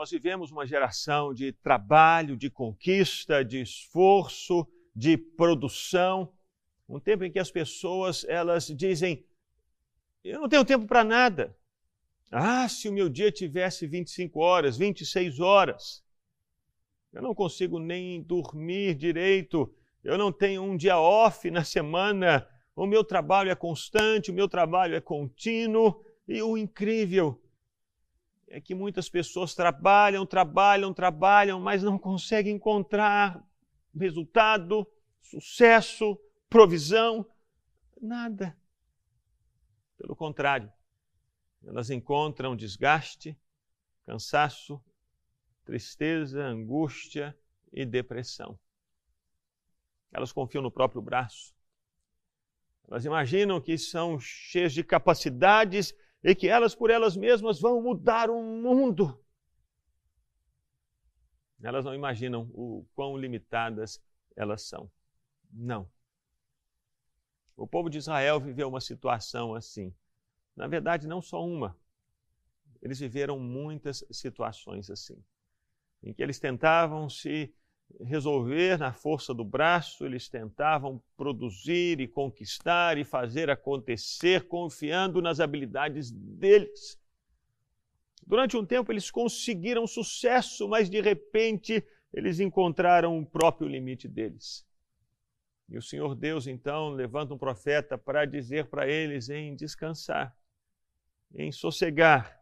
Nós vivemos uma geração de trabalho, de conquista, de esforço, de produção. Um tempo em que as pessoas elas dizem: eu não tenho tempo para nada. Ah, se o meu dia tivesse 25 horas, 26 horas. Eu não consigo nem dormir direito. Eu não tenho um dia off na semana. O meu trabalho é constante, o meu trabalho é contínuo. E o incrível é que muitas pessoas trabalham, trabalham, trabalham, mas não conseguem encontrar resultado, sucesso, provisão, nada. Pelo contrário, elas encontram desgaste, cansaço, tristeza, angústia e depressão. Elas confiam no próprio braço. Elas imaginam que são cheias de capacidades e que elas por elas mesmas vão mudar o mundo. Elas não imaginam o quão limitadas elas são. Não. O povo de Israel viveu uma situação assim. Na verdade, não só uma. Eles viveram muitas situações assim, em que eles tentavam se resolver na força do braço, eles tentavam produzir e conquistar e fazer acontecer, confiando nas habilidades deles. Durante um tempo eles conseguiram sucesso, mas de repente eles encontraram o próprio limite deles. E o Senhor Deus então levanta um profeta para dizer para eles em descansar, em sossegar,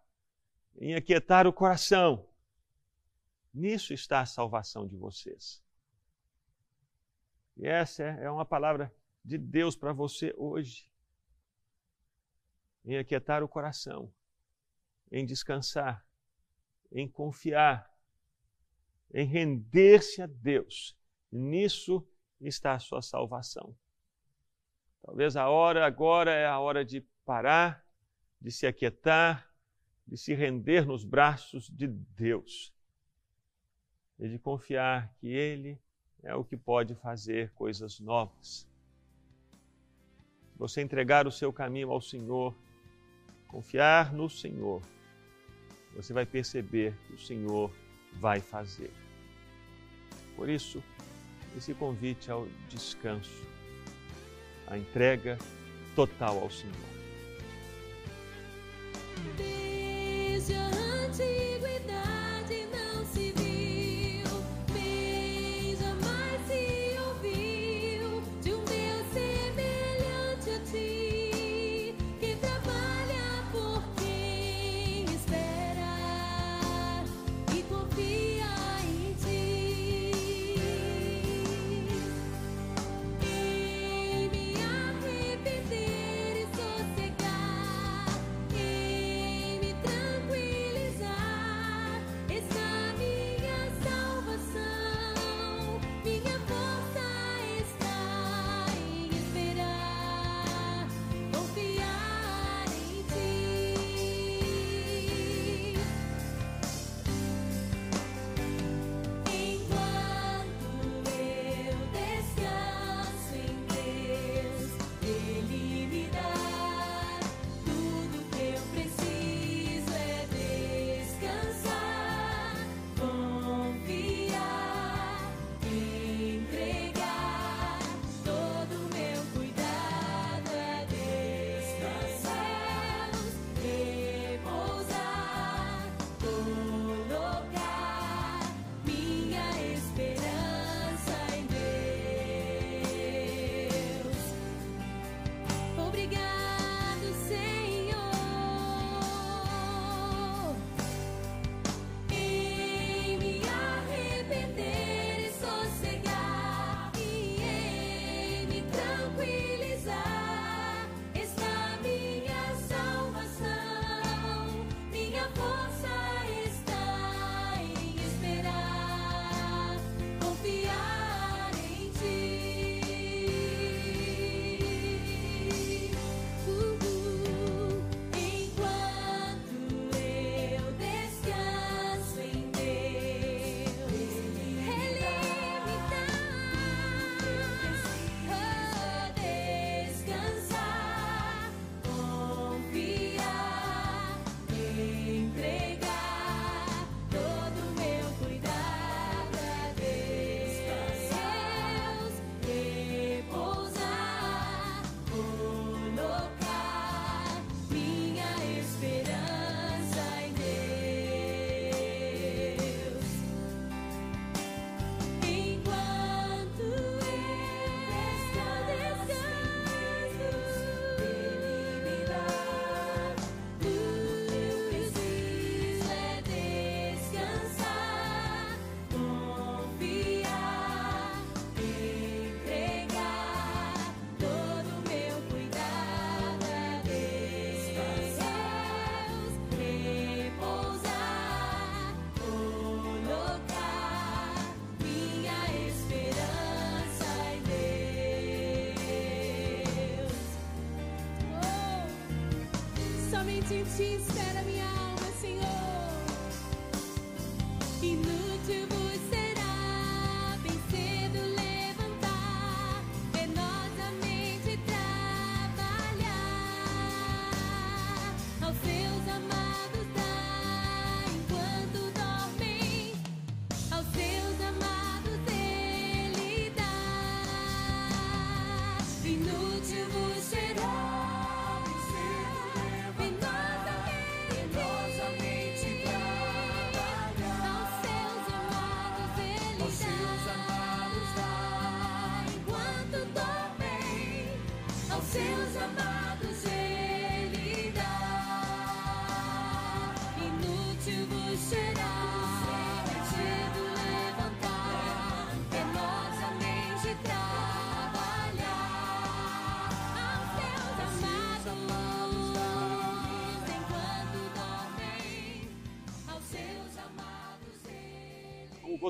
em aquietar o coração. Nisso está a salvação de vocês. E essa é uma palavra de Deus para você hoje. Em aquietar o coração, em descansar, em confiar, em render-se a Deus. Nisso está a sua salvação. Talvez a hora agora é a hora de parar, de se aquietar, de se render nos braços de Deus e de confiar que Ele é o que pode fazer coisas novas. Você entregar o seu caminho ao Senhor, confiar no Senhor, você vai perceber que o Senhor vai fazer. Por isso, esse convite ao descanso, à entrega total ao Senhor. Te espera minha alma, Senhor. Inútil vos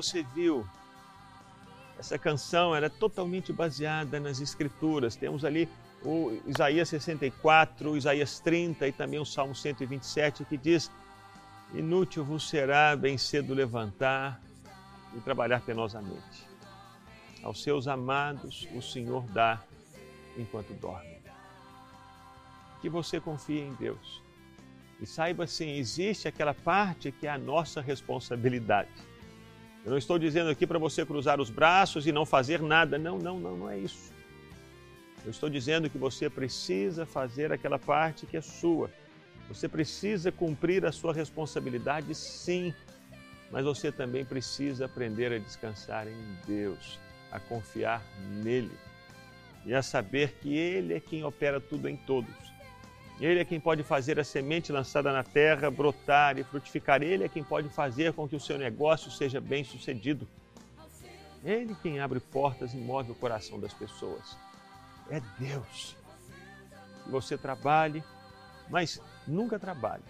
você viu, essa canção era totalmente baseada nas Escrituras. Temos ali o Isaías 64, o Isaías 30 e também o Salmo 127 que diz: Inútil vos será bem cedo levantar e trabalhar penosamente. Aos seus amados o Senhor dá enquanto dorme. Que você confie em Deus. E saiba assim, existe aquela parte que é a nossa responsabilidade. Eu não estou dizendo aqui para você cruzar os braços e não fazer nada. Não, não, não, não é isso. Eu estou dizendo que você precisa fazer aquela parte que é sua. Você precisa cumprir a sua responsabilidade, sim. Mas você também precisa aprender a descansar em Deus, a confiar nele e a saber que Ele é quem opera tudo em todos. Ele é quem pode fazer a semente lançada na terra brotar e frutificar. Ele é quem pode fazer com que o seu negócio seja bem sucedido. Ele quem abre portas e move o coração das pessoas. É Deus. Que você trabalhe, mas nunca trabalhe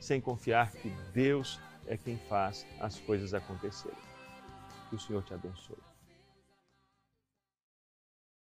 sem confiar que Deus é quem faz as coisas acontecerem. Que o Senhor te abençoe.